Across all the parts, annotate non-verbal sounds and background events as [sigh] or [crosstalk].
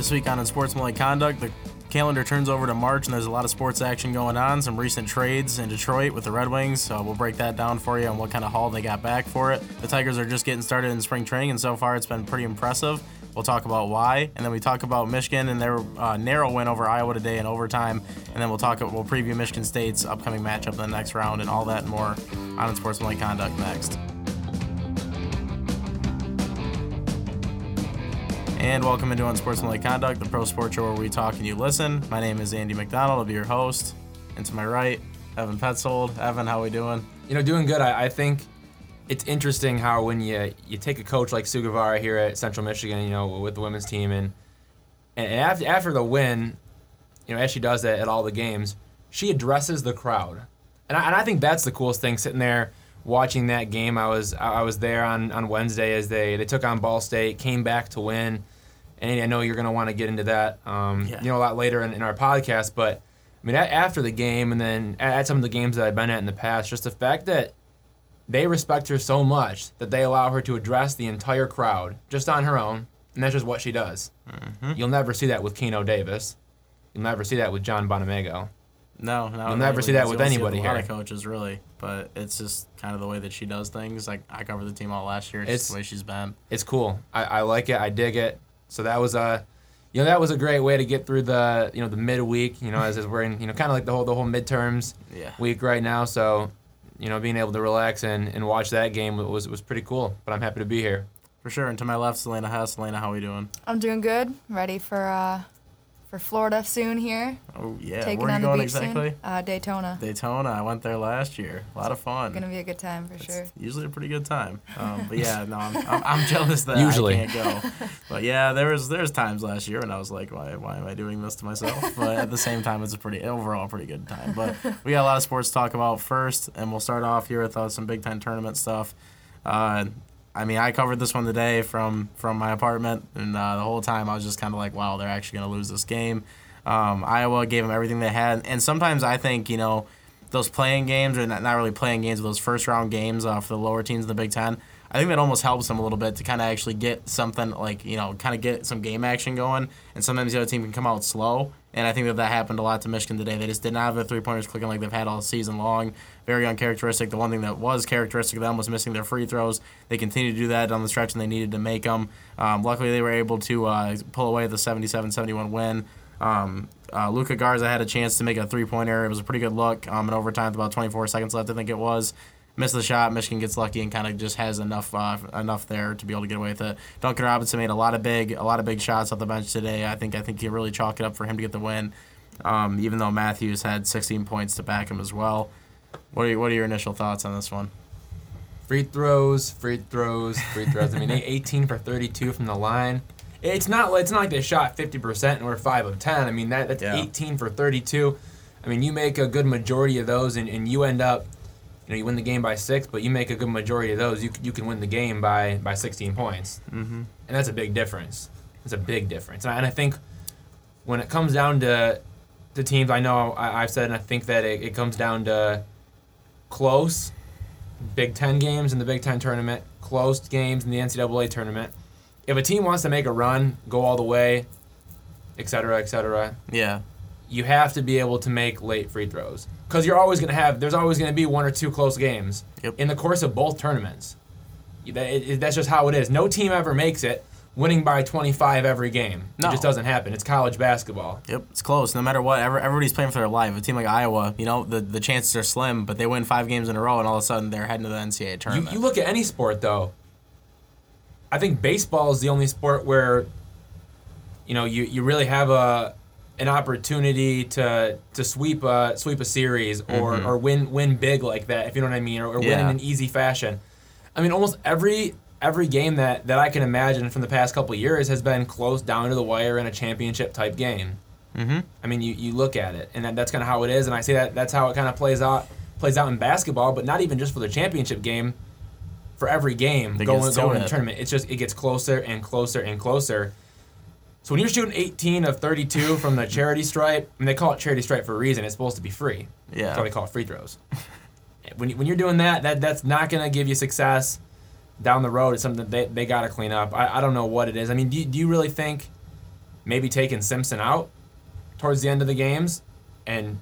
This week on Unsportsmanlike Conduct, the calendar turns over to March and there's a lot of sports action going on. Some recent trades in Detroit with the Red Wings, so we'll break that down for you and what kind of haul they got back for it. The Tigers are just getting started in spring training, and so far it's been pretty impressive. We'll talk about why, and then we talk about Michigan and their uh, narrow win over Iowa today in overtime, and then we'll talk. We'll preview Michigan State's upcoming matchup in the next round, and all that and more on Unsportsmanlike Conduct next. And welcome into Unsportsmanlike Conduct, the pro sports show where we talk and you listen. My name is Andy McDonald. I'll be your host. And to my right, Evan Petzold. Evan, how are we doing? You know, doing good. I, I think it's interesting how when you you take a coach like Sue Guevara here at Central Michigan, you know, with the women's team, and and after after the win, you know, as she does that at all the games, she addresses the crowd, and I, and I think that's the coolest thing. Sitting there watching that game, I was I was there on, on Wednesday as they they took on Ball State, came back to win, and I know you're going to want to get into that, um, Yeah. you know, a lot later in, in our podcast, but. I mean, after the game, and then at some of the games that I've been at in the past, just the fact that they respect her so much that they allow her to address the entire crowd just on her own, and that's just what she does. Mm-hmm. You'll never see that with Keno Davis. You'll never see that with John Bonamego. No, no. You'll never see that with You'll see it anybody a lot here. of coaches, really. But it's just kind of the way that she does things. Like, I covered the team all last year. It's, It's- the way she's been. It's cool. I, I like it. I dig it. So that was a, you know, that was a great way to get through the, you know, the midweek. You know, as, as we're in, you know, kind of like the whole the whole midterms Yeah. week right now. So, you know, being able to relax and, and watch that game was was pretty cool. But I'm happy to be here. For sure. And to my left, Selena Hess. Selena, how are we doing? I'm doing good. Ready for uh, for Florida soon here. Oh, yeah. Taking Where are on you the going beach exactly? soon. Uh, Daytona. Daytona. I went there last year. A lot of fun. It's gonna be a good time for sure. Usually a pretty good time. Um, but [laughs] yeah, no, I'm, I'm, I'm jealous that Usually. I can't go. But yeah, there was there's times last year when I was like, why why am I doing this to myself? [laughs] But at the same time, it's a pretty overall pretty good time. But we got a lot of sports to talk about first, and we'll start off here with uh, some Big Ten tournament stuff. Uh, I mean, I covered this one today from from my apartment, and uh, the whole time I was just kind of like, wow, they're actually going to lose this game. Um, Iowa gave them everything they had, and sometimes I think you know those playing games, or not, not really playing games, but those first round games uh, for the lower teams in the Big Ten. I think that almost helps them a little bit to kind of actually get something like you know, kind of get some game action going. And sometimes the other team can come out slow, and I think that that happened a lot to Michigan today. They just did not have their three pointers clicking like they've had all season long. Very uncharacteristic. The one thing that was characteristic of them was missing their free throws. They continued to do that down the stretch, and they needed to make them. Um, luckily, they were able to uh, pull away the 77-71 win. Um, uh, Luka Garza had a chance to make a three pointer. It was a pretty good look um, in overtime with about 24 seconds left, I think it was. Missed the shot. Michigan gets lucky and kind of just has enough uh, enough there to be able to get away with it. Duncan Robinson made a lot of big a lot of big shots off the bench today. I think I think you really chalk it up for him to get the win. Um, even though Matthews had 16 points to back him as well. What are your, what are your initial thoughts on this one? Free throws, free throws, free throws. I mean, they 18 for 32 from the line. It's not. It's not like they shot 50% and we're five of 10. I mean, that that's Yeah. 18 for 32. I mean, you make a good majority of those, and, and you end up, you know, you win the game by six, but you make a good majority of those, you you can win the game by by 16 points, Mm-hmm. and that's a big difference. It's a big difference, and I, and I think when it comes down to the teams, I know I, I've said, and I think that it, it comes down to close Big Ten games in the Big Ten tournament, close games in the NCAA tournament. If a team wants to make a run, go all the way, et cetera, et cetera, Yeah. you have to be able to make late free throws. Because you're always going to have, there's always going to be one or two close games Yep. in the course of both tournaments. That- it- that's just how it is. No team ever makes it winning by 25 every game. No. It just doesn't happen. It's college basketball. Yep, it's close. No matter what, every- everybody's playing for their life. A team like Iowa, you know, the, the chances are slim, but they win five games in a row, and all of a sudden they're heading to the NCAA tournament. you look at any sport though. I think baseball is the only sport where, you know, you, you really have a an opportunity to to sweep a sweep a series or, Mhm. or win win big like that if you know what I mean or, or win in an easy fashion. I mean, almost every every game that, that I can imagine from the past couple of years has been close down to the wire in a championship type game. mm-hmm. I mean, you, you look at it, and that, that's kind of how it is. And I say that that's how it kind of plays out plays out in basketball, but not even just for the championship game. For every game going going in the tournament, it's just it gets closer and closer and closer. So when you're shooting 18 of 32 from the charity stripe, and they call it charity stripe for a reason, it's supposed to be free. Yeah. That's why they call it free throws. when, you- when you're doing that, that that's not going to give you success down the road. It's something that they, they got to clean up. I, I don't know what it is. I mean, do you, do you really think maybe taking Simpson out towards the end of the games, and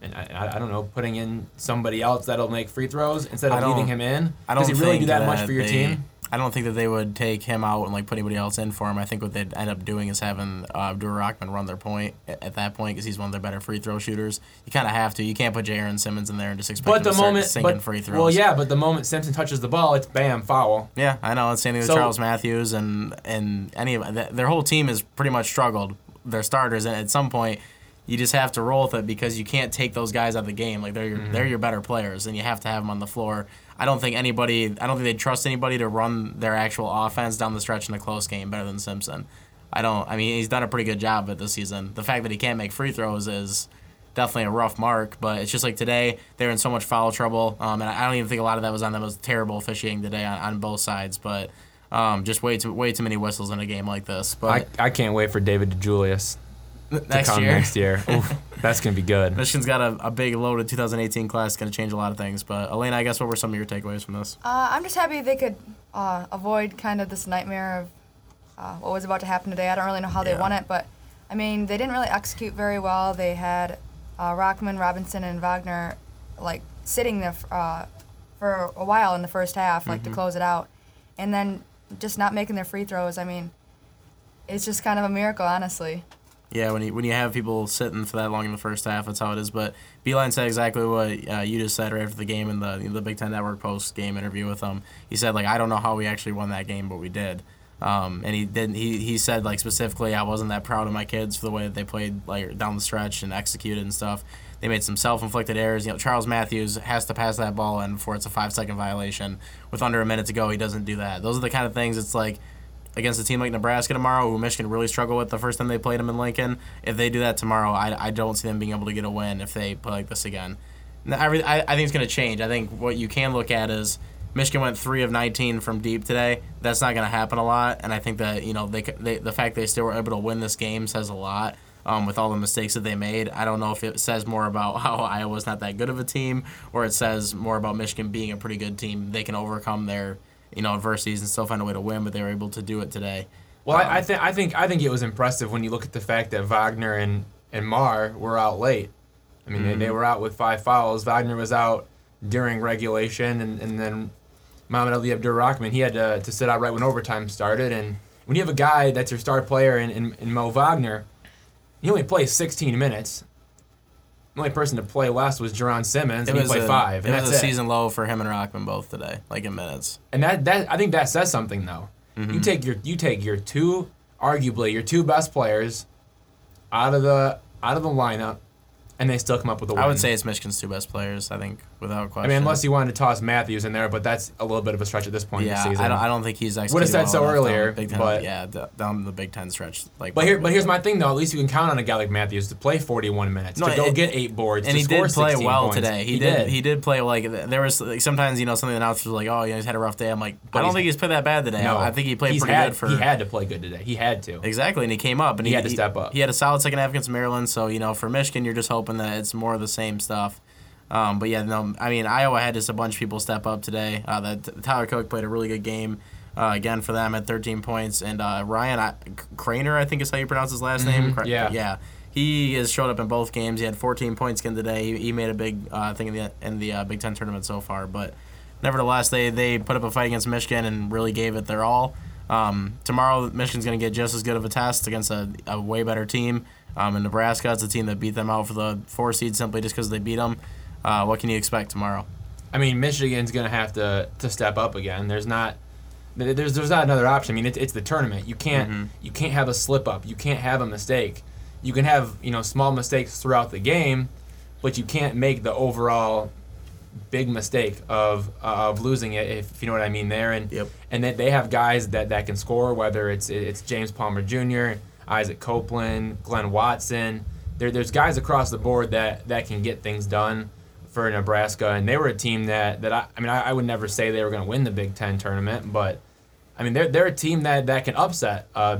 and I, I- don't know, putting in somebody else that'll make free throws instead of leaving him in. I don't Does he really think do that, much for your they- team? I don't think that they would take him out and like put anybody else in for him. I think what they'd end up doing is having uh, Abdur Rahkman run their point at, at that point because he's one of their better free throw shooters. You kind of have to. You can't put Jaaron Simpson in there and just expect But him the to start moment, sinking but, free throws. well, yeah, but the moment Simpson touches the ball, it's bam, foul. Yeah, I know. It's same thing with So- Charles Matthews and and any of th- their whole team has pretty much struggled. Their starters, and at some point, you just have to roll with it because you can't take those guys out of the game. Like they're your, Mm-hmm. they're your better players, and you have to have them on the floor. I don't think anybody. I don't think they'd trust anybody to run their actual offense down the stretch in a close game better than Simpson. I don't. I mean, he's done a pretty good job it this season. The fact that he can't make free throws is definitely a rough mark. But it's just like today, they're in so much foul trouble, um, and I don't even think a lot of that was on them. It was terrible officiating today on, on both sides, but um, just way too way too many whistles in a game like this. I, But I can't wait for David DeJulius to next come year, next year. Oof, [laughs] that's gonna be good. Michigan's got a, a big loaded 2018 class. Going to change a lot of things. But Elena, I guess what were some of your takeaways from this? Uh, I'm just happy they could uh, avoid kind of this nightmare of uh, what was about to happen today. I don't really know how they won it, but I mean, they didn't really execute very well. They had uh, Rahkman, Robinson, and Wagner like sitting there f- uh, for a while in the first half, like to close it out, and then just not making their free throws. I mean, it's just kind of a miracle, honestly. Yeah, when you when you have people sitting for that long in the first half, that's how it is. But Beilein said exactly what uh, you just said right after the game in the the Big Ten Network post game interview with him. He said like I don't know how we actually won that game, but we did. Um, and he didn't. He, he said like specifically, I wasn't that proud of my kids for the way that they played like down the stretch and executed and stuff. They made some self-inflicted errors. You know, Charles Matthews has to pass that ball in before it's a five-second violation. With under a minute to go, he doesn't do that. Those are the kind of things. It's like against a team like Nebraska tomorrow, who Michigan really struggled with the first time they played them in Lincoln. If they do that tomorrow, I, I don't see them being able to get a win if they play like this again. I, I, I think it's going to change. I think what you can look at is Michigan went three of 19 from deep today. That's not going to happen a lot, and I think that you know they, they the fact they still were able to win this game says a lot. Um, with all the mistakes that they made, I don't know if it says more about [laughs] how Iowa's not that good of a team, or it says more about Michigan being a pretty good team. They can overcome their you know adversities and still find a way to win, but they were able to do it today. Well, I, I um, think I think I think it was impressive when you look at the fact that Wagner and and Marr were out late. I mean, they, they mm-hmm. were out with five fouls. Wagner was out during regulation, and, and then Mohamed Ali Abdur Rahkman he had to, to sit out right when overtime started. And when you have a guy that's your star player in, in, in Mo Wagner, he only plays 16 minutes. The only person to play less was Jaaron Simpson, and he played a, five. It And was that's a it. season low for him and Rahkman both today, like in minutes. And that, that I think that says something though. Mm-hmm. You take your you take your two arguably your two best players out of the out of the lineup and they still come up with a win. I would say it's Michigan's two best players. I think without I mean unless you wanted to toss Matthews in there, but that's a little bit of a stretch at this point yeah, in the season. I don't. I don't think he's actually. Would've said so earlier, Big Ten, but- yeah, down the Big Ten stretch. Like, but here but here's my thing though, at least you can count on a guy like Matthews to play 41 minutes, No, to go it- get 8 boards, and he did play well points. today. He, did, He did play like there was like, sometimes you know something the announcers were like, oh, yeah, he's had a rough day. I'm like, But I don't he's- think he's played that bad today. no, I think he played pretty had, good for. He had to play good today. He had to. Exactly, and he came up and He had to step up. He had a solid second half against Maryland, so you know for Michigan, you're just hoping that it's more of the same stuff. Um, but yeah, no, I mean Iowa had just a bunch of people step up today. Uh, that Tyler Cook played a really good game uh, again for them at 13 points, and uh, Ryan I, Kriener, I think is how you pronounce his last name. Cra- Mm-hmm. yeah. yeah. He has showed up in both games. He had 14 points again today. He, he made a big uh, thing in the in the uh, Big Ten tournament so far, but nevertheless, they they put up a fight against Michigan and really gave it their all. Um, tomorrow, Michigan's going to get just as good of a test against a, a way better team. Um, in Nebraska, it's a team that beat them out for the four seed simply just because they beat them. Uh, what can you expect tomorrow? I mean, Michigan's gonna have to to step up again. There's not there's there's not another option. I mean, it's, it's the tournament. You can't Mm-hmm. you can't have a slip up. You can't have a mistake. You can have you know small mistakes throughout the game, but you can't make the overall big mistake of uh, of losing it if you know what I mean there. And Yep. and that they have guys that, that can score. Whether it's it's James Palmer Jr., Isaac Copeland, Glynn Watson. There, there's guys across the board that, that can get things done for Nebraska, and they were a team that, that I, I mean I, I would never say they were going to win the Big Ten tournament, but I mean they're, they're a team that, that can upset uh,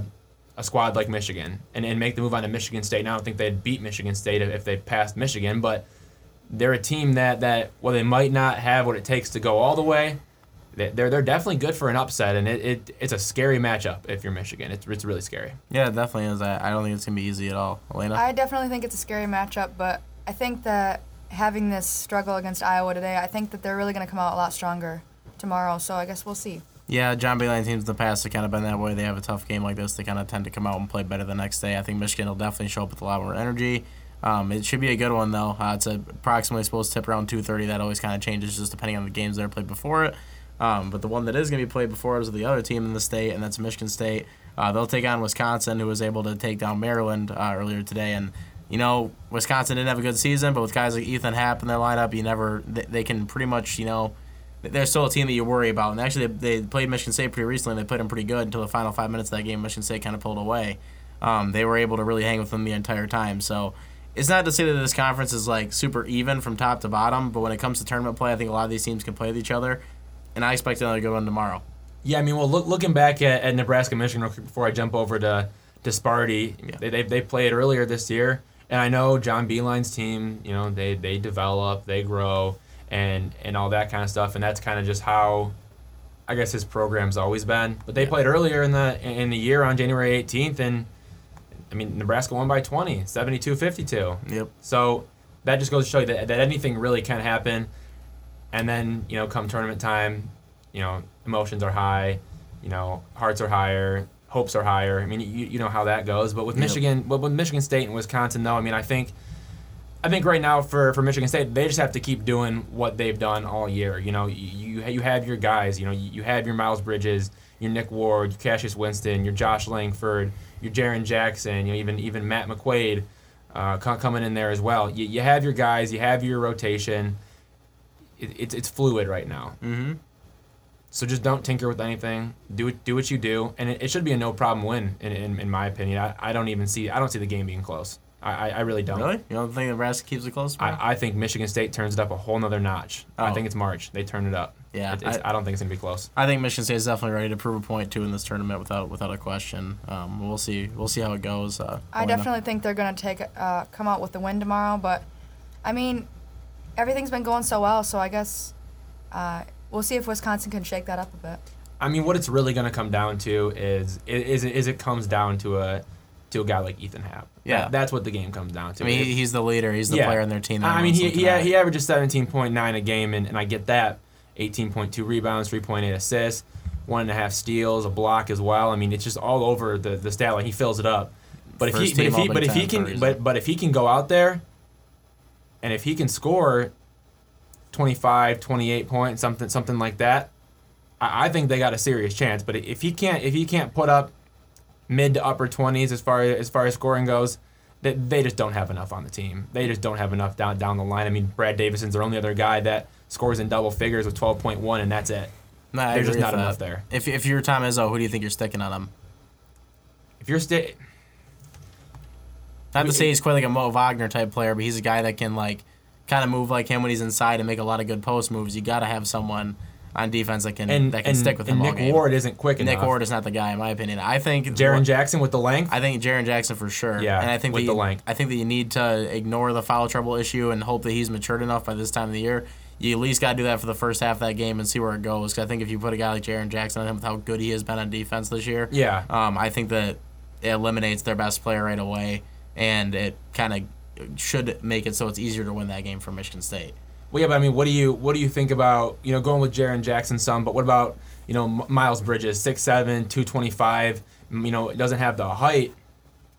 a squad like Michigan and, and make the move on to Michigan State. And I don't think they'd beat Michigan State if, if they passed Michigan, but they're a team that, that well they might not have what it takes to go all the way, they- they're they're definitely good for an upset, and it, it it's a scary matchup if you're Michigan. It's it's really scary. Yeah, it definitely is. I, I don't think it's gonna be easy at all. Elena. I definitely think it's a scary matchup, but I think that having this struggle against Iowa today, I think that they're really going to come out a lot stronger tomorrow. So I guess we'll see. Yeah, John Beilein teams in the past have kind of been that way. They have a tough game like this. They kind of tend to come out and play better the next day. I think Michigan will definitely show up with a lot more energy. Um, it should be a good one though. Uh, it's approximately supposed to tip around 2:30. That always kind of changes just depending on the games that are played before it. Um, but the one that is going to be played before is the other team in the state, and that's Michigan State. Uh, they'll take on Wisconsin, who was able to take down Maryland uh, earlier today. And you know, Wisconsin didn't have a good season, but with guys like Ethan Happ in their lineup, you never they, they can pretty much you know they're still a team that you worry about. And actually, they, they played Michigan State pretty recently. and They played them pretty good until the final five minutes of that game. Michigan State kind of pulled away. Um, they were able to really hang with them the entire time. So it's not to say that this conference is like super even from top to bottom, but when it comes to tournament play, I think a lot of these teams can play with each other. And I expect another good one tomorrow. Yeah, I mean, well, look, looking back at, at Nebraska, Michigan, before I jump over to Sparty, Yeah. they, they they played earlier this year, and I know John Beilein's team, you know, they they develop, they grow, and and all that kind of stuff, and that's kind of just how, I guess his program's always been. But they Yeah. played earlier in the in the year on January 18th, and I mean, Nebraska won by 20, 72-52. Yep. So that just goes to show you that, that anything really can happen. And then, you know, come tournament time, you know, emotions are high, you know, hearts are higher, hopes are higher. I mean, you, you know how that goes. But with Yep. Michigan, but with Michigan State and Wisconsin, though, I mean, I think, I think right now for, for Michigan State, they just have to keep doing what they've done all year. You know, you you, you have your guys. You know, you, you have your Miles Bridges, your Nick Ward, your Cassius Winston, your Josh Langford, your Jaren Jackson. You know, even even Matt McQuaid uh, coming in there as well. You, you have your guys. You have your rotation. It, it's it's fluid right now. Mm-hmm. So just don't tinker with anything. Do it, do what you do, and it, it should be a no problem win. In, in, in my opinion, I, I don't even see I don't see the game being close. I, I, I really don't. Really? You don't think Nebraska keeps it close? bro? I, I think Michigan State turns it up a whole nother notch. I Oh. think it's March. They turn it up. Yeah, It- it's, I- I, don't think it's gonna be close. I think Michigan State is definitely ready to prove a point too in this tournament without without a question. Um, we'll see. We'll see how it goes. Uh, I Elena. definitely think they're going to take uh, come out with the win tomorrow. But I mean, everything's been going so well, so I guess uh, we'll see if Wisconsin can shake that up a bit. I mean, what it's really gonna come down to is is is it comes down to a to a guy like Ethan Happ. Yeah. That's what the game comes down to. I mean, If- he's the leader. He's the Yeah. player in their team. that I mean, he looking he, he averages 17.9 a game, and, and I get that. 18.2 rebounds, 3.8 assists, one and a half steals, a block as well. I mean, it's just all over the, the stat line. He fills it up. But if he but if he but if he Ten for a can but but if he can go out there, and if he can score 25, 28 points, something something like that, I, I think they got a serious chance. But if he can't if he can't put up mid to upper 20s as far as far as scoring goes, they, they just don't have enough on the team. They just don't have enough down down the line. I mean, Brad Davison's their only other guy that scores in double figures with 12.1, and that's it. Nah, I There's just not enough that. there. If if you're Tom Izzo, who do you think you're sticking on him? If you're sta- Not to say he's quite like a Mo Wagner type player, but he's a guy that can like kind of move like him when he's inside and make a lot of good post moves. You got to have someone on defense that can and that can and, stick with and him all Nick game. Ward isn't quick Nick enough. Nick Ward is not the guy, in my opinion. I think Jaren Jackson with the length. I think Jaren Jackson for sure. Yeah, and I think with that the length. I think that you need to ignore the foul trouble issue and hope that he's matured enough by this time of the year. You at least got to do that for the first half of that game and see where it goes. Because I think if you put a guy like Jaren Jackson on him with how good he has been on defense this year, yeah. um, I think that it eliminates their best player right away, and it kind of should make it so it's easier to win that game for Michigan State. Well, yeah, but I mean, what do you what do you think about you know going with Jaren Jackson some, but what about you know Miles Bridges, 6'7", 225, You know, it doesn't have the height,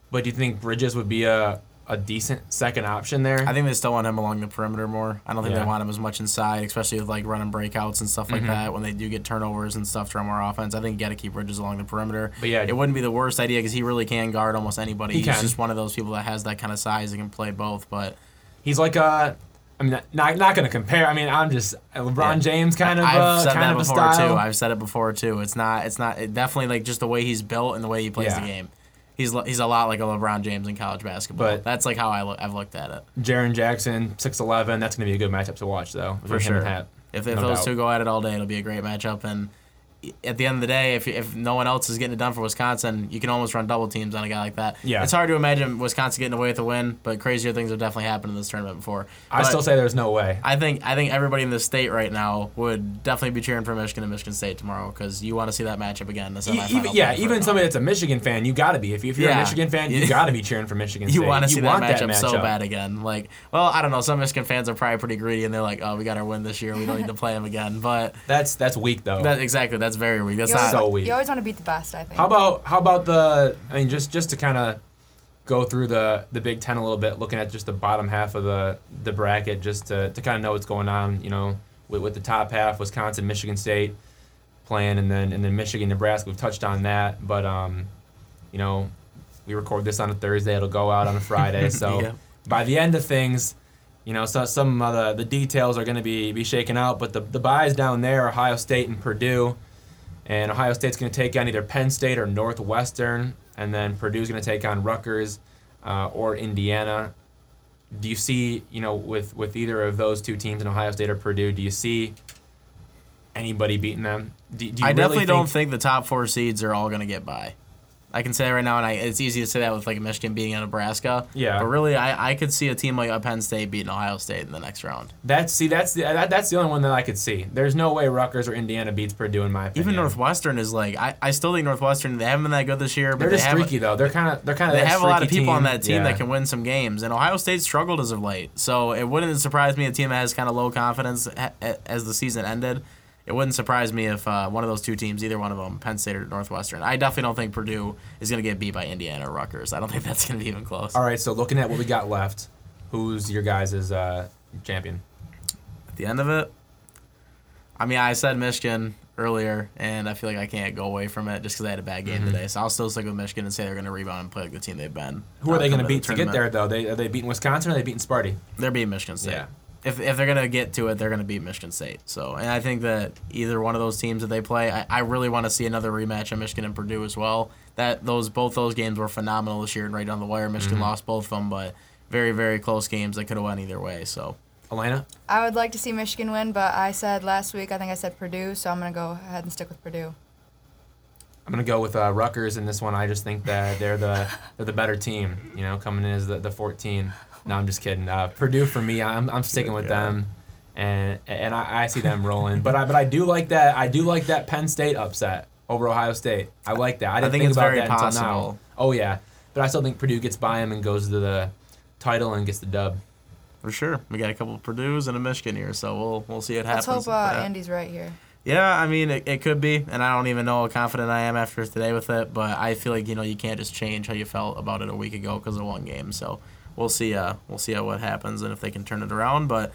but do you think Bridges would be a a decent second option there? I think they still want him along the perimeter more. I don't think Yeah. they want him as much inside, especially with like running breakouts and stuff like Mhm. that. When they do get turnovers and stuff from our offense, I think you got to keep Bridges along the perimeter. But yeah, it wouldn't be the worst idea because he really can guard almost anybody. He He's can. just one of those people that has that kind of size and can play both. But he's like a. I mean, not not going to compare. I mean, I'm just a LeBron Yeah. James kind of I've uh, said kind that of a before style. too. I've said it before too. It's not. It's not. It definitely like just the way he's built and the way he plays Yeah. the game. He's he's a lot like a LeBron James in college basketball. But- that's like how I look, I've looked at it. Jaren Jackson, 6'11". That's going to be a good matchup to watch, though. For sure. If, if No those doubt. two go at it all day, it'll be a great matchup. And at the end of the day, if, if no one else is getting it done for Wisconsin, you can almost run double teams on a guy like that. Yeah. It's hard to imagine Wisconsin getting away with a win, but crazier things have definitely happened in this tournament before. I But still say there's no way. I think I think everybody in the state right now would definitely be cheering for Michigan and Michigan State tomorrow because you want to see that matchup again. The E- even, yeah, even somebody that's a Michigan fan, you got to be. If, if you're Yeah. a Michigan fan, you [laughs] got to be cheering for Michigan you State. want to see want that, matchup so bad again. Like, well, I don't know. Some Michigan fans are probably pretty greedy and they're like, "Oh, we got our win this year. We don't need to play them again." But That's that's weak though. that exactly, that's very weak. That's You always. So weak. you always want to beat the best, I think. How about how about the? I mean, just just to kind of go through the the Big Ten a little bit, looking at just the bottom half of the the bracket, just to, to kind of know what's going on. You know, with, with the top half, Wisconsin, Michigan State playing, and then and then Michigan, Nebraska. We've touched on that, but um, you know, we record this on a Thursday. It'll go out on a Friday, [laughs] so Yeah. by the end of things. You know, so some of the, the details are going to be, be shaken out, but the, the buys down there, Ohio State and Purdue, and Ohio State's going to take on either Penn State or Northwestern, and then Purdue's going to take on Rutgers uh, or Indiana. Do you see, you know, with with either of those two teams in Ohio State or Purdue, do you see anybody beating them? Do, do you I really definitely think, don't think the top four seeds are all going to get by. I can say that right now, and I, it's easy to say that with like Michigan beating Nebraska. Yeah. But really, I, I could see a team like a Penn State beating Ohio State in the next round. that's see that's the that, that's the only one that I could see. There's no way Rutgers or Indiana beats Purdue in my opinion. Even Northwestern is like I, I still think Northwestern they haven't been that good this year, but they're they just have, streaky though. They're kind of they're kind of they have a lot of people on that team yeah. that can win some games, and Ohio State struggled as of late. So it wouldn't surprise me a team that has kind of low confidence ha- as the season ended. It wouldn't surprise me if uh, one of those two teams, either one of them, Penn State or Northwestern. I definitely don't think Purdue is going to get beat by Indiana or Rutgers. I don't think that's going to be even close. All right, so looking at what we got left, who's your guys' uh, champion? At the end of it, I mean, I said Michigan earlier, and I feel like I can't go away from it just because I had a bad game today. So I'll still stick with Michigan and say they're going to rebound and play like the team they've been. Who are they going to beat the to get there though? They are they beating Wisconsin or are they beating Sparty? They're beating Michigan State. Yeah. If, if they're gonna get to it, they're gonna beat Michigan State. So, and I think that either one of those teams that they play, I, I really want to see another rematch of Michigan and Purdue as well. That those both those games were phenomenal this year and right on the wire. Michigan Mm-hmm. lost both of them, but very very close games that could have went either way. So, Elena? I would like to see Michigan win, but I said last week, I think I said Purdue, so I'm going to go ahead and stick with Purdue. I'm gonna go with uh, Rutgers in this one. I just think that they're the they're the better team. You know, coming in as the, the 14. No, I'm just kidding. Uh, Purdue for me, I'm, I'm sticking with God. them, and and I, I see them rolling. But I but I do like that. I do like that Penn State upset over Ohio State. I like that. I didn't think think, it's about very that until now. Oh yeah, but I still think Purdue gets by them and goes to the title and gets the dub. for sure, we got a couple of Purdue's and a Michigan here, so we'll we'll see it what Let's happens. hope uh. Andy's right here. Yeah, I mean, it, it could be, and I don't even know how confident I am after today with it, but I feel like, you know, you can't just change how you felt about it a week ago because of one game. So we'll see uh, we'll see how what happens and if they can turn it around. But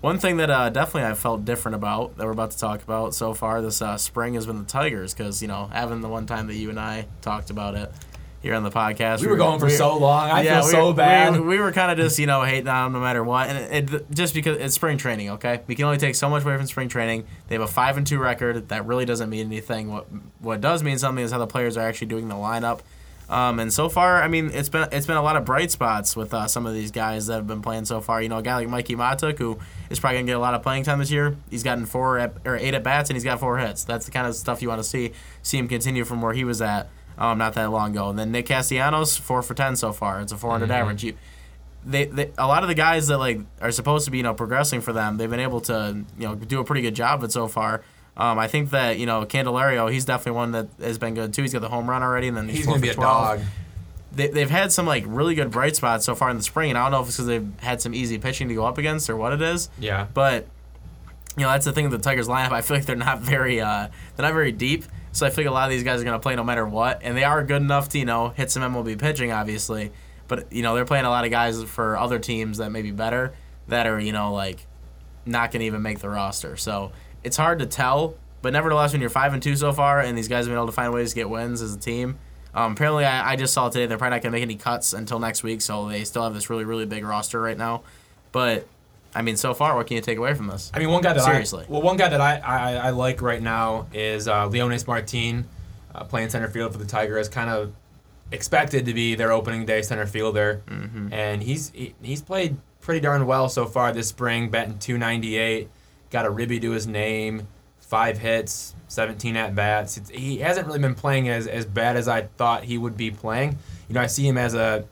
one thing that uh, definitely I felt different about that we're about to talk about so far this uh, spring has been the Tigers because, you know, having the one time that you and I talked about it here on the podcast. We were going for so long. I feel we so bad. We, we were kind of just, you know, hating on them no matter what, and it, it just because it's spring training. Okay, we can only take so much away from spring training. They have a five and two record. That really doesn't mean anything. What what does mean something is how the players are actually doing the lineup. Um, and so far, I mean, it's been it's been a lot of bright spots with uh, some of these guys that have been playing so far. You know, a guy like Mikie Mahtook, who is probably gonna get a lot of playing time this year. He's gotten four at, or eight at bats, and he's got four hits. That's the kind of stuff you want to see see him continue from where he was at um, not that long ago. And then Nick Castellanos, four for ten so far. It's a 400 average. You, they, they a lot of the guys that like are supposed to be you know progressing for them, they've been able to you know do a pretty good job of it so far. Um, I think that you know Candelario, he's definitely one that has been good too. He's got the home run already, and then he's, gonna for be a 12 dog. they, they've had some like really good bright spots so far in the spring, and I don't know if it's because they've had some easy pitching to go up against or what it is. Yeah. But you know that's the thing with the Tigers lineup. I feel like they're not very uh, they're not very deep. So I feel like a lot of these guys are gonna play no matter what, and they are good enough to you know hit some MLB pitching, obviously. But you know they're playing a lot of guys for other teams that may be better that are you know like not gonna even make the roster. So it's hard to tell. But nevertheless, when you're five and two so far, and these guys have been able to find ways to get wins as a team, um, apparently I, I just saw today they're probably not gonna make any cuts until next week. So they still have this really really big roster right now. But I mean, so far, what can you take away from this? I mean, one guy that Seriously. I well, one guy that I, I, I like right now is uh, Leonys Martin, uh, playing center field for the Tigers. Kind of expected to be their opening day center fielder, Mm-hmm. and he's he, he's played pretty darn well so far this spring. Batting 298, got a ribby to his name, five hits, 17 at bats. He hasn't really been playing as, as bad as I thought he would be playing. You know, I see him as a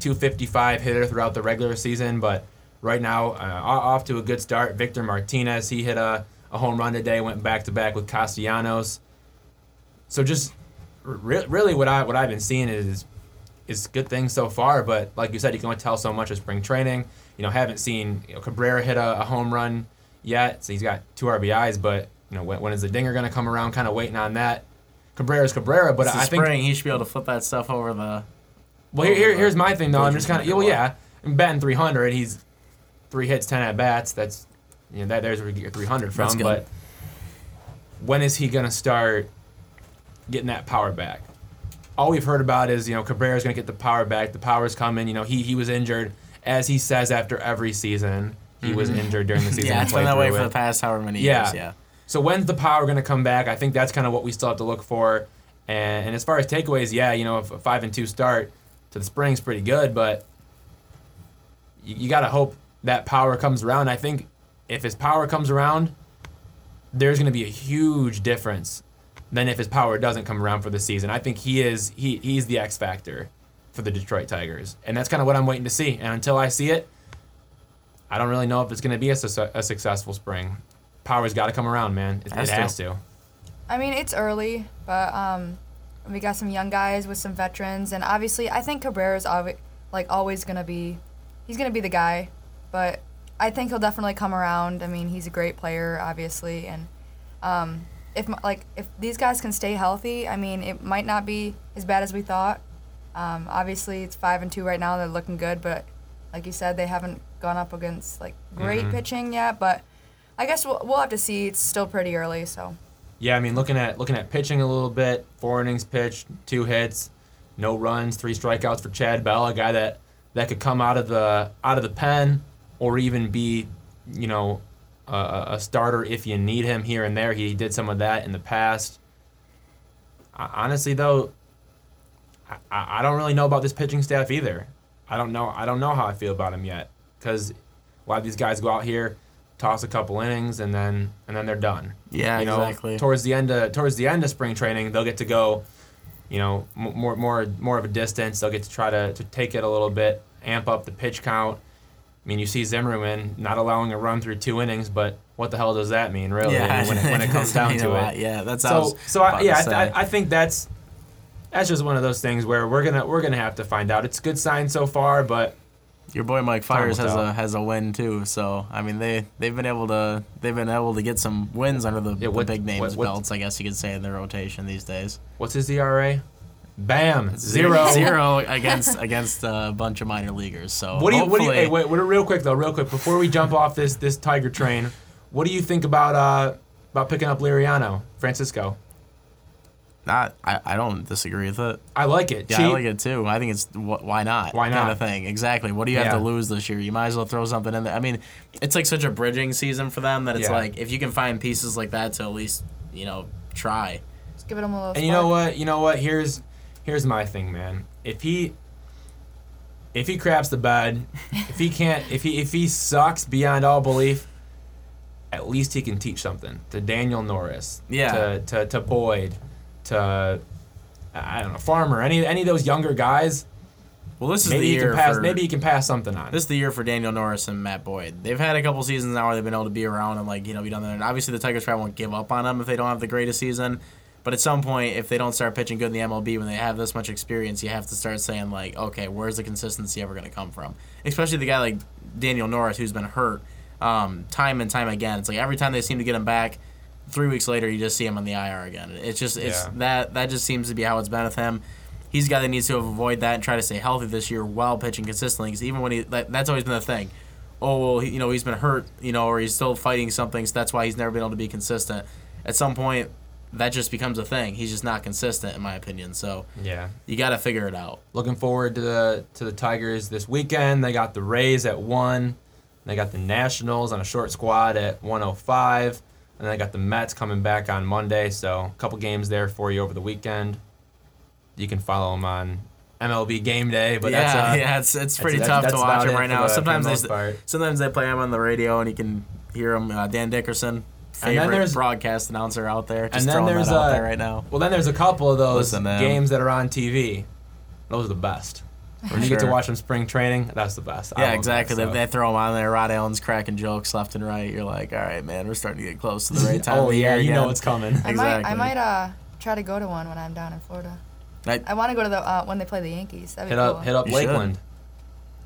255 hitter throughout the regular season, but right now, uh, off to a good start. Victor Martinez, he hit a, a home run today, went back to back with Castellanos. So just re- really what I what I've been seeing is is good things so far, but like you said, you can only tell so much of spring training. You know, haven't seen you know, Cabrera hit a, a home run yet, so he's got two RBIs, but you know, when, when is the dinger going to come around? Kind of waiting on that. Cabrera's Cabrera, but It's I think spring, he should be able to flip that stuff over the. well, here, here, here's my thing though. I'm just kind of well, yeah, I'm batting 300. He's three hits, 10 at bats. That's you know that there's where you get your 300 from. But when is he gonna start getting that power back? All we've heard about is you know Cabrera's gonna get the power back. The power's coming. You know he he was injured, as he says after every season. He was injured during the [laughs] season. Mm-hmm. Yeah, it's been that way for it. the past however many Yeah. years. Yeah. So when's the power going to come back? I think that's kind of what we still have to look for. And, and as far as takeaways, yeah, you know, if a five and two start to the spring's pretty good, but you, you got to hope that power comes around. I think if his power comes around, there's going to be a huge difference than if his power doesn't come around for the season. I think he is he he's the X factor for the Detroit Tigers, and that's kind of what I'm waiting to see. And until I see it, I don't really know if it's going to be a, su- a successful spring. Power's got to come around, man. It, Has it to. has to. I mean, it's early, but um, we got some young guys with some veterans, and obviously, I think Cabrera's always, like always gonna be, he's gonna be the guy, but I think he'll definitely come around. I mean, he's a great player, obviously, and um, if like if these guys can stay healthy, I mean, it might not be as bad as we thought. Um, obviously, it's five and two right now. They're looking good, but like you said, they haven't gone up against like great Mhm. pitching yet. But I guess we'll, we'll have to see. It's still pretty early, so. Yeah, I mean, looking at looking at pitching a little bit, four innings pitched, two hits, no runs, three strikeouts for Chad Bell, a guy that that could come out of the out of the pen or even be, you know, a, a starter if you need him here and there. He did some of that in the past. I, honestly, though, I I don't really know about this pitching staff either. I don't know. I don't know how I feel about him yet because a lot of these guys go out here, toss a couple innings, and then and then they're done Yeah, you know, exactly. towards the end of towards the end of spring training, they'll get to go, you know, more more more of a distance. They'll get to try to, to take it a little bit, amp up the pitch count. I mean, you see Zimmermann not allowing a run through two innings, but what the hell does that mean, really? yeah, when, it, when it [laughs] comes down to it. Yeah, that's So, so I, yeah. I, I think that's that's just one of those things where we're gonna we're gonna have to find out. It's a good sign so far, but Your boy Mike Fiers has a has a win too. So I mean they they've been able to they've been able to get some wins under the, Yeah, the big names what- what- belts. I guess you could say in their rotation these days. what's his ERA? Bam, zero. zero [laughs] against against a bunch of minor leaguers. So What do you? What do you? Hey, wait, wait, real quick though, real quick before we jump off this this Tiger train, what do you think about uh about picking up Liriano, Francisco? Not, I, I don't disagree with it. I like it. Yeah, Cheap. I like it too. I think it's wh- why not? Why Kind not? of thing. Exactly. What do you have to lose this year? You might as well throw something in there. I mean, it's like such a bridging season for them that it's Yeah. like if you can find pieces like that to at least you know try. Just give it him a little. And you know what? You know what? Here's here's my thing, man. If he if he craps the bed, if he can't, if he if he sucks beyond all belief, at least he can teach something to Daniel Norris, Yeah. to to, to Boyd, to I don't know Farmer, any any of those younger guys. Well, this is Maybe the he year can pass. for Maybe he can pass something on. this is the year for Daniel Norris and Matt Boyd. They've had a couple seasons now where they've been able to be around and like you know be done there. And obviously the Tigers probably won't give up on them if they don't have the greatest season. But at some point, if they don't start pitching good in the MLB when they have this much experience, you have to start saying like, okay, where's the consistency ever going to come from? Especially the guy like Daniel Norris who's been hurt um, time and time again. It's like every time they seem to get him back, three weeks later you just see him on the IR again. It's just it's Yeah. that that just seems to be how it's been with him. He's a guy that needs to avoid that and try to stay healthy this year while pitching consistently. Because even when he that, that's always been the thing. Oh well, he, you know he's been hurt, you know, or he's still fighting something, so that's why he's never been able to be consistent. At some point, that just becomes a thing. He's just not consistent, in my opinion. So yeah. you got to figure it out. Looking forward to the to the Tigers this weekend. They got the Rays at one. They got the Nationals on a short squad at 105, and then I got the Mets coming back on Monday. So a couple games there for you over the weekend. You can follow them on MLB Game Day, but yeah, that's uh, yeah, it's it's pretty that's- tough that's to watch them right now. the- for the sometimes they sometimes they play them on the radio and you can hear them. Uh, Dan Dickerson favorite broadcast announcer out there. Just and then throwing there's that out uh, there right now. Well, then there's a couple of those Listen, games that are on TV. Those are the best. When you get to watch them spring training, that's the best. I Yeah, exactly. that They, they throw them on there. Rod Allen's cracking jokes left and right. You're like, all right, man, we're starting to get close to the right [laughs] time. oh of the yeah, year you know again." it's coming. I might I might uh try to go to one when I'm down in Florida. I- I want to go to the uh, when they play the Yankees. That'd be Hit cool. up, hit up You should.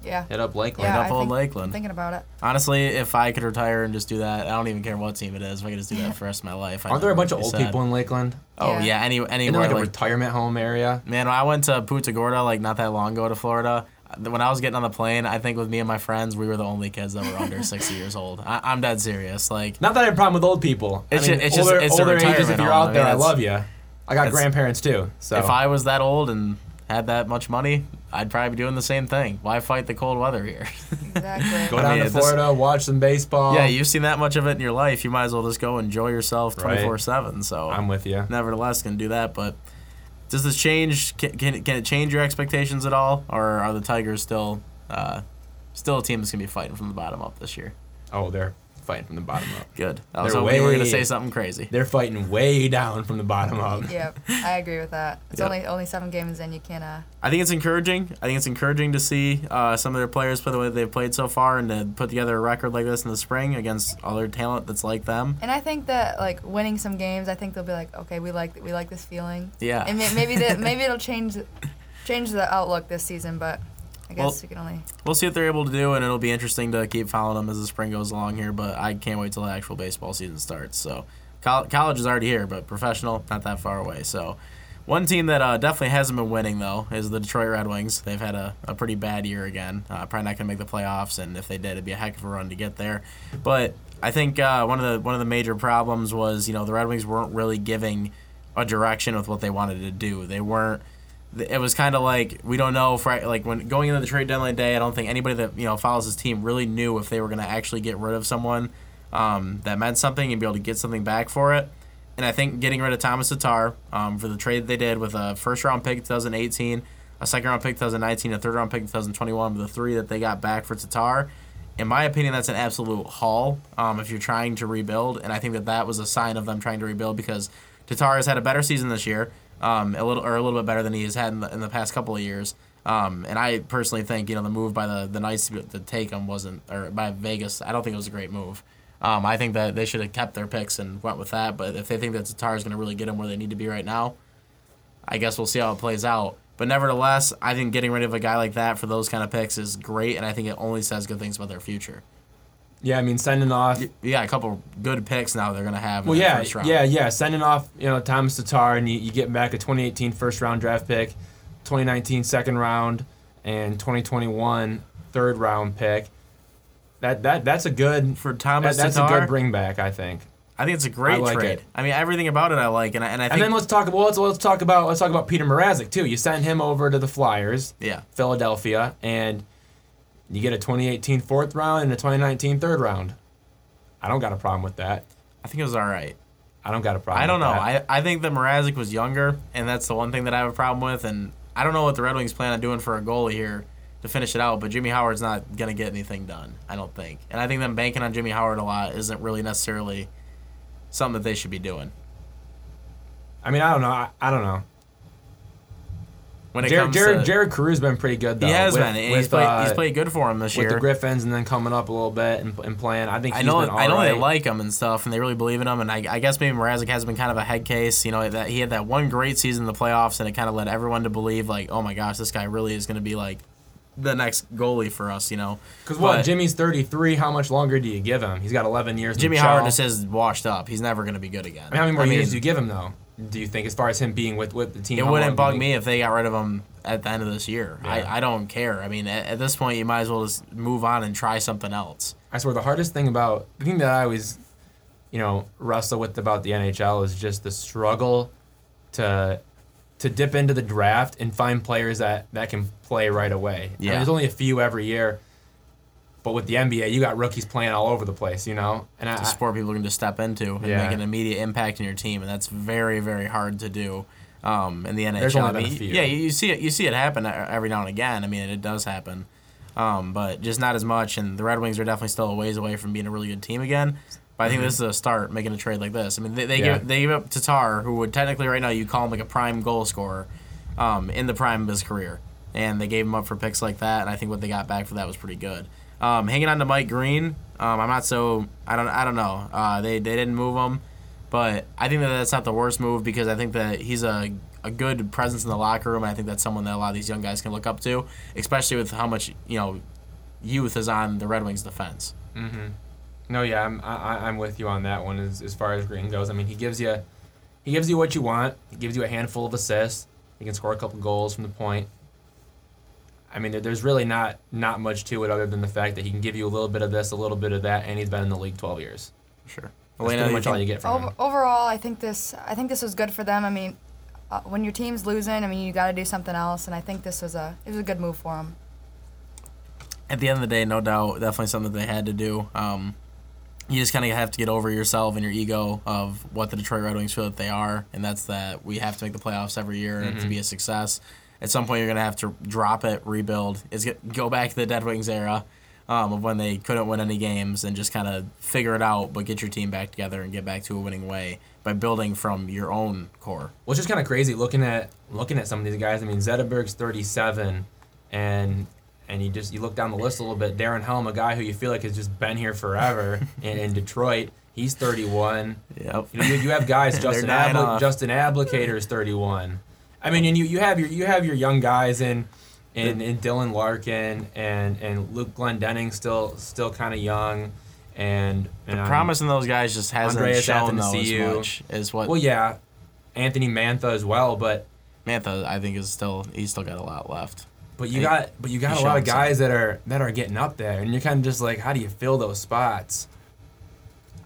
Lakeland. Yeah. Hit up Lakeland. Yeah, up I old think- Lakeland. I'm thinking about it. Honestly, if I could retire and just do that, I don't even care what team it is. If I could just do that [laughs] for the rest of my life, I Aren't there a never bunch of be old sad. people in Lakeland? Oh Yeah. yeah, any Isn't there anywhere like a like retirement home area? Man, when I went to Punta Gorda like not that long ago to Florida, when I was getting on the plane, I think with me and my friends, we were the only kids that were under [laughs] 60 years old. I, I'm dead serious. Like, Not that I have a problem with old people. It's I mean, ju- it's just- older, it's a older ages. If retirement you're home. out I there, mean, I it's- love you. I got it's- grandparents too. So if I was that old and had that much money, I'd probably be doing the same thing. Why fight the cold weather here? Exactly. go [laughs] I down mean, to this- Florida, watch some baseball. yeah, you've seen that much of it in your life. You might as well just go enjoy yourself Right. 24 7. So, I'm with you. nevertheless, can do that. But does this change? Can, can, it, can it change your expectations at all? Or are the Tigers still uh, still a team that's going to be fighting from the bottom up this year? Oh, they're fighting from the bottom up. Good. I was They're hoping you were gonna say something crazy. They're fighting way down from the bottom up. [laughs] Yep, I agree with that. It's Yep. only only seven games in. You can uh I think it's encouraging. I think it's encouraging to see uh, some of their players play the way they've played so far and to put together a record like this in the spring against other talent that's like them. And I think that like winning some games, I think they'll be like, okay, we like we like this feeling. Yeah. And maybe the, [laughs] maybe it'll change change the outlook this season, but I guess Well- we can only. We'll see what they're able to do, and it'll be interesting to keep following them as the spring goes along here. But I can't wait till the actual baseball season starts. So, col- college is already here, but professional not that far away. So, one team that uh, definitely hasn't been winning though is the Detroit Red Wings. They've had a, a pretty bad year again. Uh, probably not gonna make the playoffs, and if they did, it'd be a heck of a run to get there. But I think uh, one of the one of the major problems was you know the Red Wings weren't really giving a direction with what they wanted to do. They weren't it was kind of like we don't know if like when going into the trade deadline day. I don't think anybody that you know follows his team really knew if they were going to actually get rid of someone um, that meant something and be able to get something back for it. And I think getting rid of Thomas Tatar um, for the trade they did with a first round pick 2018, a second round pick 2019, a third round pick in 2021, the three that they got back for Tatar. In my opinion, that's an absolute haul um, if you're trying to rebuild. And I think that that was a sign of them trying to rebuild because Tatar has had a better season this year, um, a little or a little bit better than he has had in the, in the past couple of years. Um, and I personally think you know the move by the the Knights to, take him wasn't or by Vegas. I don't think it was a great move. Um, I think that they should have kept their picks and went with that. But if they think that Tatar is going to really get them where they need to be right now, I guess we'll see how it plays out. But nevertheless, I think getting rid of a guy like that for those kind of picks is great, and I think it only says good things about their future. Yeah, I mean sending off. Yeah, a couple good picks now they're going to have. In Well, the yeah, first round. yeah, yeah. Sending off, you know, Thomas Tatar, and you, you get back a 2018 first round draft pick, 2019 second round, and 2021 third round pick. That that that's a good for that, Thomas that's Tatar. a good bring back, I think. I think it's a great I like trade. it. I mean, everything about it I like, and I, and I think And then let's talk. Well, let's, let's talk about let's talk about Peter Mrazek too. You send him over to the Flyers, yeah, Philadelphia, and you get a 2018 fourth round and a 2019 third round. I don't got a problem with that. I think it was all right. I don't got a problem. I don't know. that. I, I think that Mrazek was younger, and that's the one thing that I have a problem with. And I don't know what the Red Wings plan on doing for a goalie here to finish it out. But Jimmy Howard's not gonna get anything done. I don't think. And I think them banking on Jimmy Howard a lot isn't really necessarily something that they should be doing. I mean, I don't know. I, I don't know. When it Jared comes Jared, to, Jared Coreau's been pretty good though. he has with, been. with, he's played. uh, he's played good for him this with year. the Griffins and then coming up a little bit and, and playing. I think I know. been I know they like him and stuff, and they really believe in him. And I, I guess maybe Mrazek has been kind of a head case. You know that he had that one great season in the playoffs, and it kind of led everyone to believe like, oh my gosh, this guy really is going to be like the next goalie for us. You know, Because what? Jimmy's 33. How much longer do you give him? He's got 11 years. Jimmy Howard just is washed up. He's never going to be good again. I mean, how many more I mean, years do you give him though? Do you think, as far as him being with with the team? It wouldn't bug me if they got rid of him at the end of this year. Yeah. I, I don't care. I mean, at, at this point, you might as well just move on and try something else. I swear the hardest thing about the thing that I always, you know, wrestle with about the NHL is just the struggle to to dip into the draft and find players that that can play right away. I mean, Yeah. there's only a few every year. But with the NBA, you got rookies playing all over the place, you know. And I, It's a sport people can just step into and Yeah. make an immediate impact in your team, and that's very, very hard to do. Um, in the NHL, There's only I mean, few. yeah, you see it. You see it happen e- every now and again. I mean, it does happen, um, but just not as much. And the Red Wings are definitely still a ways away from being a really good team again. But I think this is a start making a trade like this. I mean, they, they Yeah. give they give up Tatar, who would technically right now you call him like a prime goal scorer, um, in the prime of his career, and they gave him up for picks like that. And I think what they got back for that was pretty good. Um, hanging on to Mike Green, um, I'm not so I don't I don't know. Uh, they they didn't move him, but I think that that's not the worst move because I think that he's a a good presence in the locker room. And I think that's someone that a lot of these young guys can look up to, especially with how much you know youth is on the Red Wings defense. No, yeah, I'm I, I- I'm with you on that one as, as far as Green goes. I mean, he gives you he gives you what you want. He gives you a handful of assists. He can score a couple goals from the point. I mean, there's really not not much to it other than the fact that he can give you a little bit of this, a little bit of that, and he's been in the league 12 years. Sure. That's Elena, pretty much all you get from Over, him. overall, I think this I think this was good for them. I mean, uh, when your team's losing, I mean, you got to do something else, and I think this was a it was a good move for them. at the end of the day, no doubt, definitely something that they had to do. Um, you just kind of have to get over yourself and your ego of what the Detroit Red Wings feel that they are, and that's that we have to make the playoffs every year and to be a success. At some point, you're gonna have to drop it, rebuild. Is go back to the Dead Wings era um, of when they couldn't win any games and just kind of figure it out, but get your team back together and get back to a winning way by building from your own core. Well, it's just kind of crazy looking at looking at some of these guys. I mean, Zetterberg's 37, and and you just you look down the list a little bit. Darren Helm, a guy who you feel like has just been here forever [laughs] in, in Detroit, he's 31. Yep. You know, you, you have guys [laughs] Justin Abli- Justin Abdelkader is 31. I mean, and you, you have your you have your young guys in in, in Dylan Larkin and and Luke Glendening still still kind of young, and, and um, Promising those guys just hasn't Andreas shown though as much as what Well, yeah, Anthony Mantha as well, but Mantha I think is still he's still got a lot left. But you He- got but you got a lot of guys that are that are getting up there, and you're kind of just like, how do you fill those spots?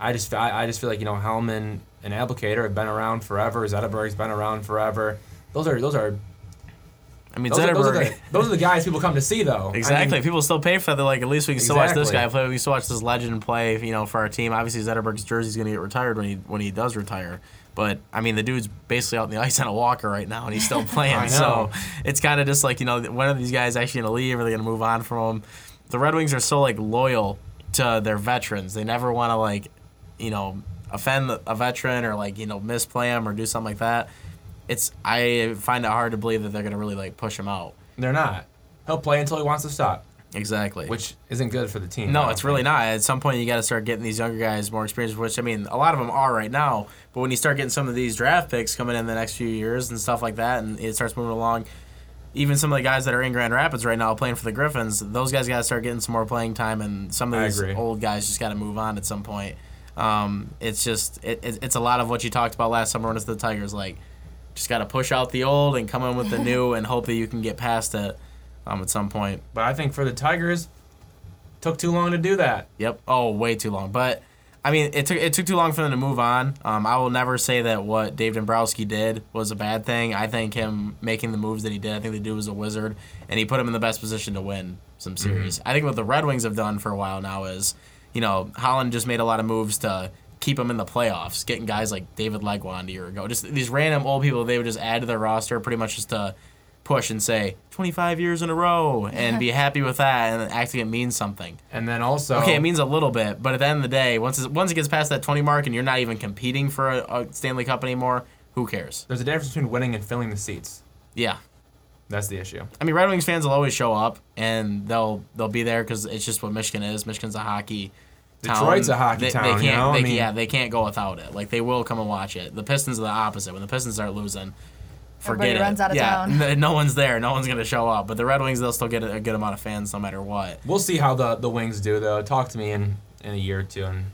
I just I, I just feel like you know Hellman and Abdelkader have been around forever. Zetterberg's been around forever. Those are those are I mean those, are, those, are the, those are the guys people come to see though. I Exactly. mean, People still pay for that. They're like, at least we can still watch this guy play. We can still watch this legend play. You know, for our team. Obviously, Zetterberg's jersey's going to get retired when he when he does retire. But I mean, the dude's basically out in the [laughs] ice on a walker right now, and he's still [laughs] playing. So it's kind of just like you know, when are these guys actually going to leave? Are they going to move on from him? The Red Wings are so like loyal to their veterans. They never want to like, you know, offend a veteran or like you know misplay him or do something like that. It's I find it hard to believe that they're going to really like push him out. they're not. He'll play until he wants to stop, Exactly. which isn't good for the team. No, it's really not. At some point, you got to start getting these younger guys more experience, which I mean, a lot of them are right now. But when you start getting some of these draft picks coming in the next few years and stuff like that, and it starts moving along, even some of the guys that are in Grand Rapids right now playing for the Griffins, those guys got to start getting some more playing time, and some of these old guys just got to move on at some point. Um, it's just it, it, it's a lot of what you talked about last summer when it's the Tigers, like just got to push out the old and come in with the new, and hope that you can get past it um, at some point. But I think for the Tigers, took too long to do that. Yep. Oh, way too long. But I mean, it took it took too long for them to move on. Um, I will never say that what Dave Dombrowski did was a bad thing. I think him making the moves that he did, I think the dude was a wizard, and he put him in the best position to win some series. I think what the Red Wings have done for a while now is, you know, Holland just made a lot of moves to keep them in the playoffs, getting guys like David Legwand a year ago, just these random old people they would just add to their roster, pretty much just to push and say 25 years in a row and be happy with that and act like it means something. And then also, Okay, it means a little bit, but at the end of the day, once it, once it gets past that 20 mark and you're not even competing for a, a Stanley Cup anymore, who cares? there's a difference between winning and filling the seats. Yeah. That's the issue. I mean, Red Wings fans will always show up and they'll they'll be there because it's just what Michigan is. Michigan's a hockey town. Detroit's a hockey they, town, They can't, know? I mean- yeah, they can't go without it. Like they will come and watch it. The Pistons are the opposite. When the Pistons start losing, forget Everybody it. out of yeah, town. n- [laughs] no one's there. No one's gonna show up. But the Red Wings, they'll still get a, a good amount of fans no matter what. We'll see how the, the Wings do, though. Talk to me in, in a year or two, and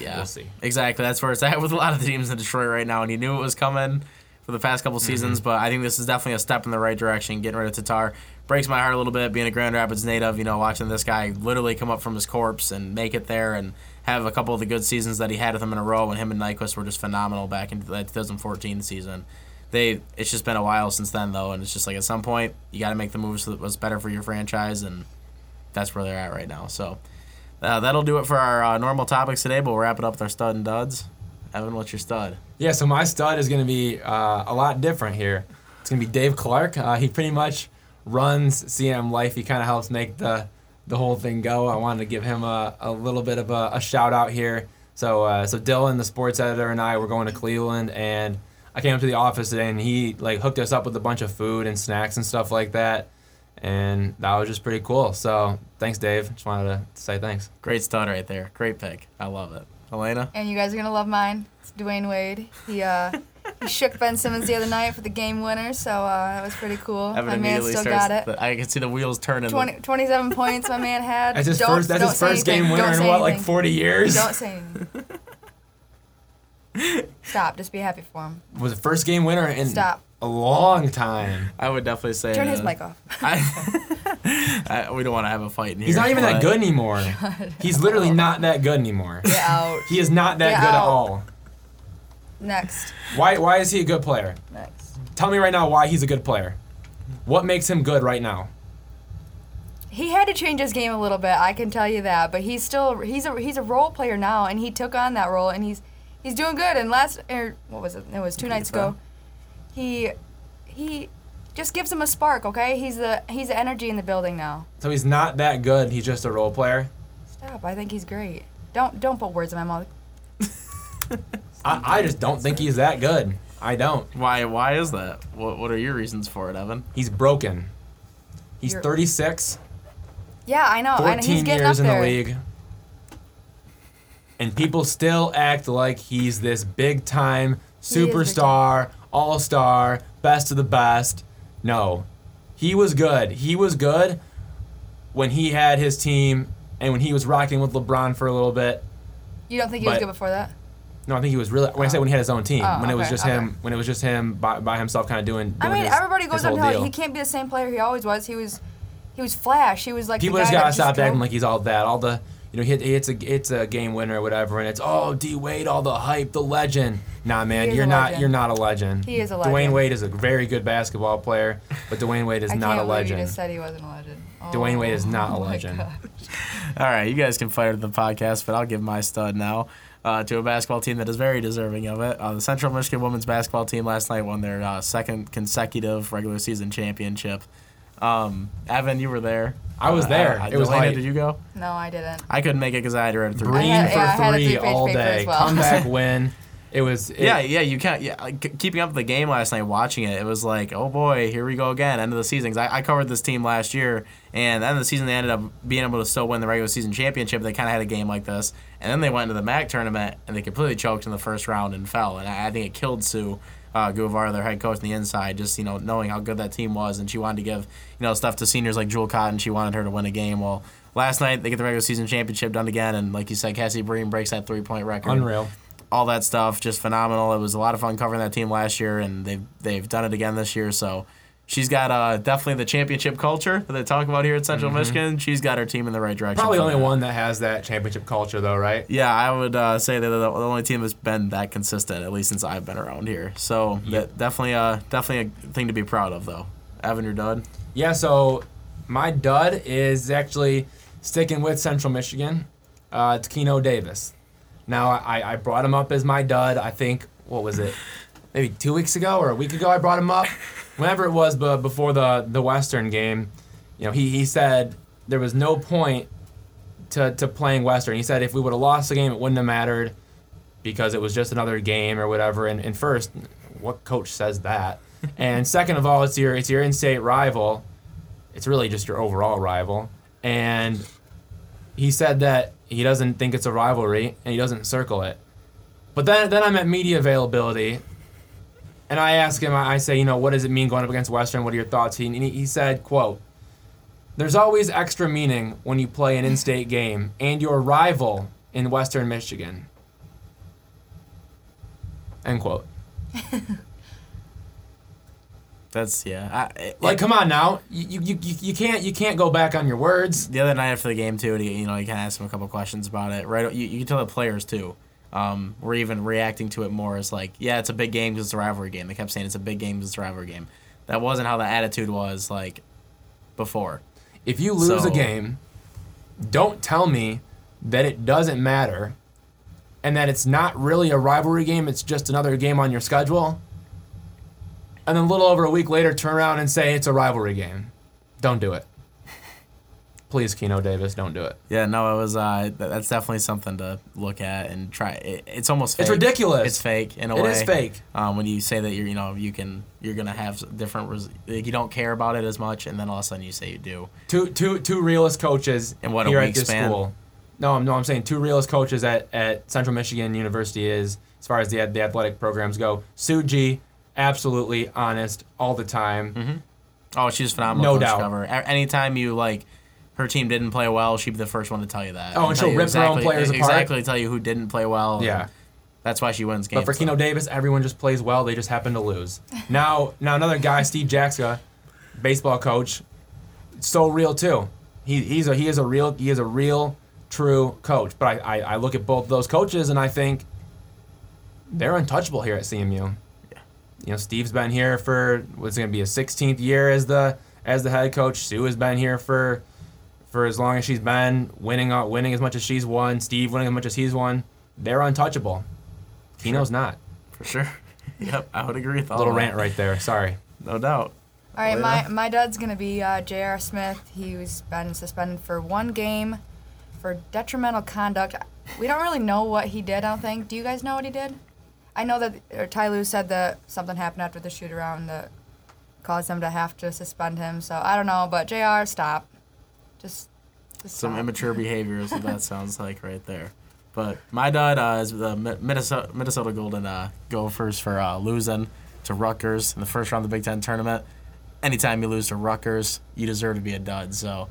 Yeah, We'll see. Exactly. That's where it's at with a lot of the teams in Detroit right now, and you knew it was coming for the past couple seasons. But I think this is definitely a step in the right direction. Getting rid of Tatar breaks my heart a little bit. Being a Grand Rapids native, you know, watching this guy literally come up from his corpse and make it there, and have a couple of the good seasons that he had with him in a row. And him and Nyquist were just phenomenal back in that 2014 season. They it's just been a while since then though, and it's just like at some point you got to make the moves that was better for your franchise, and that's where they're at right now. So. Uh, that'll do it for our uh, normal topics today, but we'll wrap it up with our stud and duds. Evan, what's your stud? Yeah, so my stud is going to be uh, a lot different here. It's going to be Dave Clark. Uh, he pretty much runs CM Life. He kind of helps make the the whole thing go. I wanted to give him a, a little bit of a, a shout out here. So uh, so Dylan, the sports editor, and I were going to Cleveland, and I came up to the office today, and he like hooked us up with a bunch of food and snacks and stuff like that, and that was just pretty cool. So thanks, Dave. Just wanted to say thanks. Great stud right there. Great pick. I love it. Elena? And you guys are gonna love mine. It's Dwyane Wade. He uh he [laughs] shook Ben Simmons the other night for the game winner, so uh, that was pretty cool. Evan my man still got it. the- I can see the wheels turning. 20, 27 points my man had. That's his Don't- first. That's don't his first game winner in say what, like 40 years? Don't say anything. [laughs] Stop. Just be happy for him. Was the first game winner in Stop. A long time. I would definitely say. Turn uh, his mic off. [laughs] I, I, we don't want to have a fight in here. He's not even that good anymore. [laughs] He's literally not that good anymore. Get out. He is not that Get good at all. Next. Why? Why is he a good player? Next. Tell me right now why he's a good player. What makes him good right now? He had to change his game a little bit. I can tell you that. But he's still he's a he's a role player now, and he took on that role, and he's he's doing good. And last or what was it? It was two nights ago. He he just gives him a spark. Okay, he's the he's the energy in the building now. So he's not that good. He's just a role player. Stop. I think he's great. Don't don't put words in my mouth. [laughs] I, I just don't think he's that good. I don't. Why? Why is that? What What are your reasons for it, Evan? He's broken. He's You're- 36, Yeah, I know. I know. 14 He's getting years up in there. the league. And people still act like he's this big time big superstar, all star, best of the best. No. He was good. He was good when he had his team and when he was rocking with LeBron for a little bit. You don't think he was good before that? No, I think he was really. When I say when he had his own team, Oh, when it was just okay. him, when it was just him by, by himself, kind of doing. I mean, his- everybody goes on whole to he can't be the same player he always was. He was he was flash. He was like People just gotta stop acting like he's all that. All the you know, he hit, it's a it's a game winner or whatever, and it's oh D Wade, all the hype, the legend. Nah, man, you're not legend. you're not a legend. He is a legend. Dwyane. Wade is a very good basketball player, but Dwyane Wade is [laughs] I not can't a believe legend. You just said he wasn't a legend. Dwyane Wade is not a Oh my legend. God. [laughs] All right, you guys can fight at the podcast, but I'll give my stud now uh, to a basketball team that is very deserving of it. Uh, the Central Michigan women's basketball team last night won their uh, second consecutive regular season championship. Um, Evan, you were there. I was there. uh, It was Elena, hype. did you go? No, I didn't. I couldn't make it because I had to read through. Green had- for yeah, I had a three all day. as well. Comeback [laughs] win. It was. It, Yeah, yeah, you can't. Yeah, like, keeping up with the game last night, watching it, it was like, oh boy, here we go again. End of the season. 'Cause I, I covered this team last year, and end of the season they ended up being able to still win the regular season championship. They kind of had a game like this, and then they went into the MAC tournament and they completely choked in the first round and fell. And I, I think it killed Sue uh, Guevara, their head coach, on the inside. Just you know knowing how good that team was, and she wanted to give you know stuff to seniors like Jewel Cotton. She wanted her to win a game. Well, last night they get the regular season championship done again, and like you said, Cassie Breen breaks that three point record Unreal. all that stuff just phenomenal. It was a lot of fun covering that team last year, and they've they've done it again this year. So she's got uh, definitely the championship culture that they talk about here at Central Michigan. She's got her team in the right direction. Probably for only that. one that has that championship culture, though, right? Yeah, I would uh, say they're the, the only team that's been that consistent at least since I've been around here. So that definitely uh definitely a thing to be proud of though. Evan, you're done. Yeah, so my dud is actually sticking with Central Michigan. Uh, it's Keno Davis. Now, I, I brought him up as my dud, I think, what was it? [laughs] Maybe two weeks ago or a week ago I brought him up. Whenever it was but before the, the Western game, you know, he, he said there was no point to, to playing Western. He said if we would have lost the game, it wouldn't have mattered because it was just another game or whatever. And, and first, what coach says that? And second of all, it's your it's your in-state rival. It's really just your overall rival. And he said that he doesn't think it's a rivalry and he doesn't circle it. But then then I'm at media availability. And I ask him, I say, you know, what does it mean going up against Western? What are your thoughts? He, he, he said, quote, there's always extra meaning when you play an in-state game and your rival in Western Michigan. End quote. [laughs] That's yeah. I, it- Like, come on now, you, you, you, you can't you can't go back on your words. the other night after the game too, he, you know, you kind of asked him a couple questions about it. Right, you, you can tell the players too. Um, were even reacting to it more as like, yeah, it's a big game because it's a rivalry game. They kept saying it's a big game because it's a rivalry game. That wasn't how the attitude was like before. If you lose So- a game, don't tell me that it doesn't matter and that it's not really a rivalry game, it's just another game on your schedule. And then a little over a week later turn around and say it's a rivalry game. Don't do it. [laughs] Please, Keno Davis, don't do it. Yeah, no, it was. Uh, that's definitely something to look at and try. It, it's almost. Fake. It's ridiculous. It's fake in a It way. is fake. Um, when you say that you're, you know, you can, you're gonna have different. Res- like you don't care about it as much, and then all of a sudden you say you do. Two two two realist coaches In what, a here at week this span? school. No, I'm no, I'm saying two realist coaches at, at Central Michigan University is as far as the the athletic programs go. Sue G, absolutely honest all the time. Mm-hmm. Oh, she's phenomenal. No doubt. Cover. A- Anytime you like, her team didn't play well, she'd be the first one to tell you that. Oh, and tell she'll rip her own exactly, players apart. Exactly, tell you who didn't play well. Yeah. That's why she wins games. But for Keno. Davis, everyone just plays well. They just happen to lose. [laughs] Now, now another guy, Steve Jaksa, baseball coach, so real too. He, he's a he is a real he is a real true coach. But I, I, I look at both those coaches and I think they're untouchable here at CMU. Yeah. You know, Steve's been here for what's going to be a 16th year as the as the head coach. Sue has been here for for as long as she's been, winning out winning as much as she's won. Steve winning as much as he's won. They're untouchable. Keno's not. for sure. [laughs] yep, I would agree with all Little that. rant right there. Sorry. No doubt. All right, my, my dad's going to be uh, J.R. Smith. He's been suspended for one game for detrimental conduct. We don't really know what he did, I don't think. Do you guys know what he did? I know that or Ty Lue said that something happened after the shoot around that caused them to have to suspend him. So I don't know, but JR, stop. Just, just Some stop. immature behavior is what that [laughs] sounds like right there. But my dad uh, is the Minnesota, Minnesota Golden uh, Gophers for uh, losing to Rutgers in the first round of the Big Ten tournament. Anytime you lose to Rutgers, you deserve to be a dud. So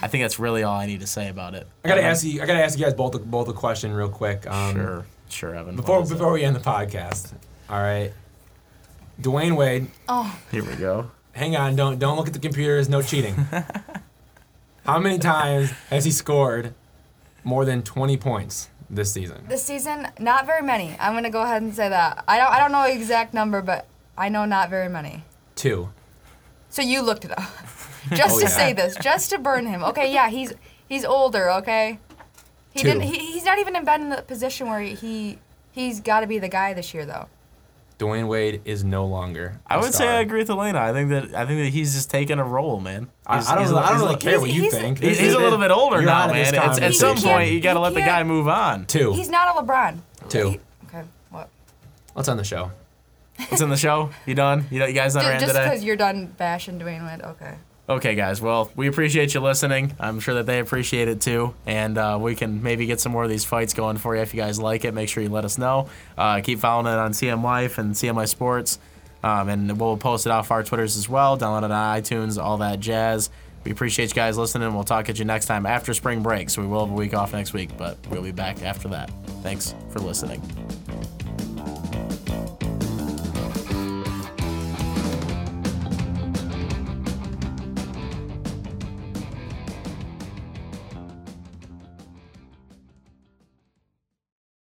I think that's really all I need to say about it. I gotta ask you. I gotta ask you guys both a, both a question real quick. Um, Sure, sure, Evan. Before What is it? before we end the podcast. All right. Dwyane Wade, Oh, Here we go. hang on. Don't don't look at the computers. No cheating. [laughs] How many times has he scored more than 20 points this season? this season, not very many. I'm gonna go ahead and say that. I don't, I don't know the exact number, but I know not very many. Two. So you looked it up, [laughs] just Oh, to yeah. say this, just to burn him. Okay, yeah, he's he's older. Okay, he Two. didn't. He, he's not even been in the position where he he's got to be the guy this year though. Dwyane Wade is no longer. I a would say. I agree with Elena. I think that I think that he's just taking a role, man. I, I don't. he's a- I don't he's really care what you he's- think. He's, he's a little bit older You're now, out of this man. It's, at some point, you got to let the guy move on. Two. He's not a LeBron. Two. He- okay, what? Let's end the show. What's in the show? You done? You, you guys done ran Just today? Just because you're done bashing Dwayne Wade, okay. Okay, guys. Well, we appreciate you listening. I'm sure that they appreciate it too, and uh, we can maybe get some more of these fights going for you if you guys like it. Make sure you let us know. Uh, keep following it on CM Life and CMI Sports, um, and we'll post it off our Twitters as well. Download it on iTunes, all that jazz. We appreciate you guys listening. We'll talk at you next time after spring break. So we will have a week off next week, but we'll be back after that. Thanks for listening.